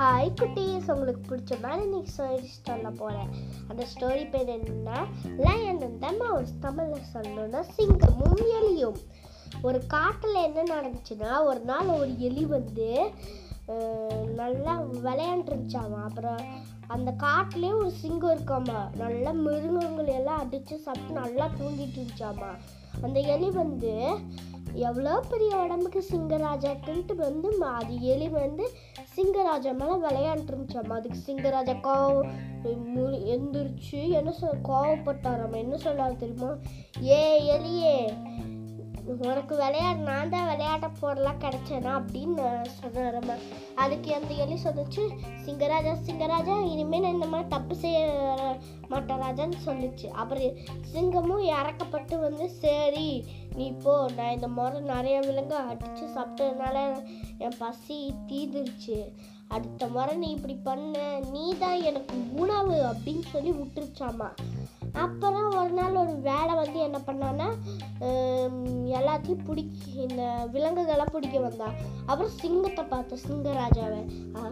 Hi குட்டீஸ். உங்களுக்கு பிடிச்ச மாதிரி இன்னைக்கு ஸ்டோரி சொல்ல போகிறேன் அந்த ஸ்டோரி பேர் என்னன்னா லயன் அண்ட் த மவுஸ் தமிழில் சொல்லணும்னா சிங்கமும் எலியும். ஒரு காட்டில் என்ன நடந்துச்சுன்னா ஒரு நாள் ஒரு எலி வந்து நல்லா விளையாண்டுருச்சாமா அப்புறம் அந்த காட்டிலே ஒரு சிங்கம் இருக்காமா? நல்லா மிருகங்களை எல்லாம் அடித்து சாப்பிட்டு நல்லா தூங்கிட்டு இருந்துச்சாமா? அந்த எலி வந்து எவ்வளோ பெரிய உடம்புக்கு சிங்கராஜாக்குன்ட்டு வந்து அது எலி வந்து சிங்கராஜா மேலே விளையாண்டுருந்துச்சாமா அதுக்கு சிங்கராஜா கோவம் எந்திரிச்சு என்ன சொல் கோவப்பட்டாராம் என்ன சொல்லாரு தெரியுமா? ஏ எலியே உனக்கு விளையாட நான் தான் விளையாட போடலாம் கிடைச்சேனா அப்படின்னு சொன்னாரம்மா அதுக்கு அந்த எலி சொல்லிச்சு சிங்கராஜா சிங்கராஜா இனிமேல் நான் இந்த மாதிரி தப்பு செய்ய மாட்டேன் ராஜான்னு சொல்லிச்சு. அப்புறம் சிங்கமும் இறக்கப்பட்டு வந்து சரி நீ போ. நான் இந்த முறை நிறைய விலங்கு அடித்து சாப்பிட்டதுனால என் பசி தீந்துருச்சு. அடுத்த முறை நீ இப்படி பண்ண நீ தான் எனக்கு உணவு அப்படின்னு சொல்லி விட்டுருச்சாமா அப்புறம் ஒரு நாள் ஒரு வேலை வந்து என்ன பண்ணான்னா எல்லாத்தையும் பிடிக்க இந்த விலங்குகள்லாம் பிடிக்க வந்தான் அப்புறம் சிங்கத்தை பார்த்த சிங்கராஜாவை ஆ,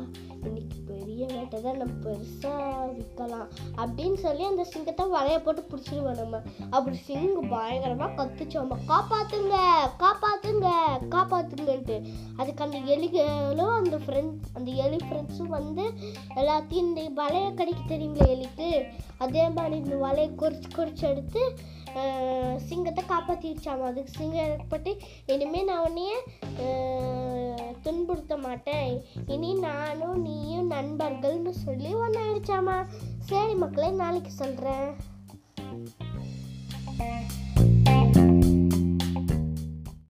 இன்னைக்கு பெரிய வேட்டை தான் நம்ம பெருசாக விற்கலாம் அப்படின்னு சொல்லி அந்த சிங்கத்தை வலைய போட்டு பிடிச்சிருவோம் நம்ம. அப்படி சிங்கம் பயங்கரமாக கத்துச்சோமா காப்பாத்துங்க காப்பா காப்பாற்றுங்கன்ட்டு அதுக்கு அந்த எலிகளும் அந்த ஃப்ரெண்ட் அந்த எலி ஃப்ரெண்ட்ஸும் வந்து எல்லாத்தையும் இந்த வலையை கிடைக்க தெரியுங்களே எலிக்கு? அதே மாதிரி இந்த வலையை குறிச்சு குறிச்சு எடுத்து சிங்கத்தை காப்பாற்றிடுச்சாங்க அதுக்கு சிங்கம் ஏற்பட்டு இனிமேல் நான் உன்னைய துன்புறுத்த மாட்டேன். இனி நானும் நீயும் நண்பர்கள்னு சொல்லி ஒன்று ஆயிடுச்சாமா. சரி மக்களே நாளைக்கு சொல்கிறேன்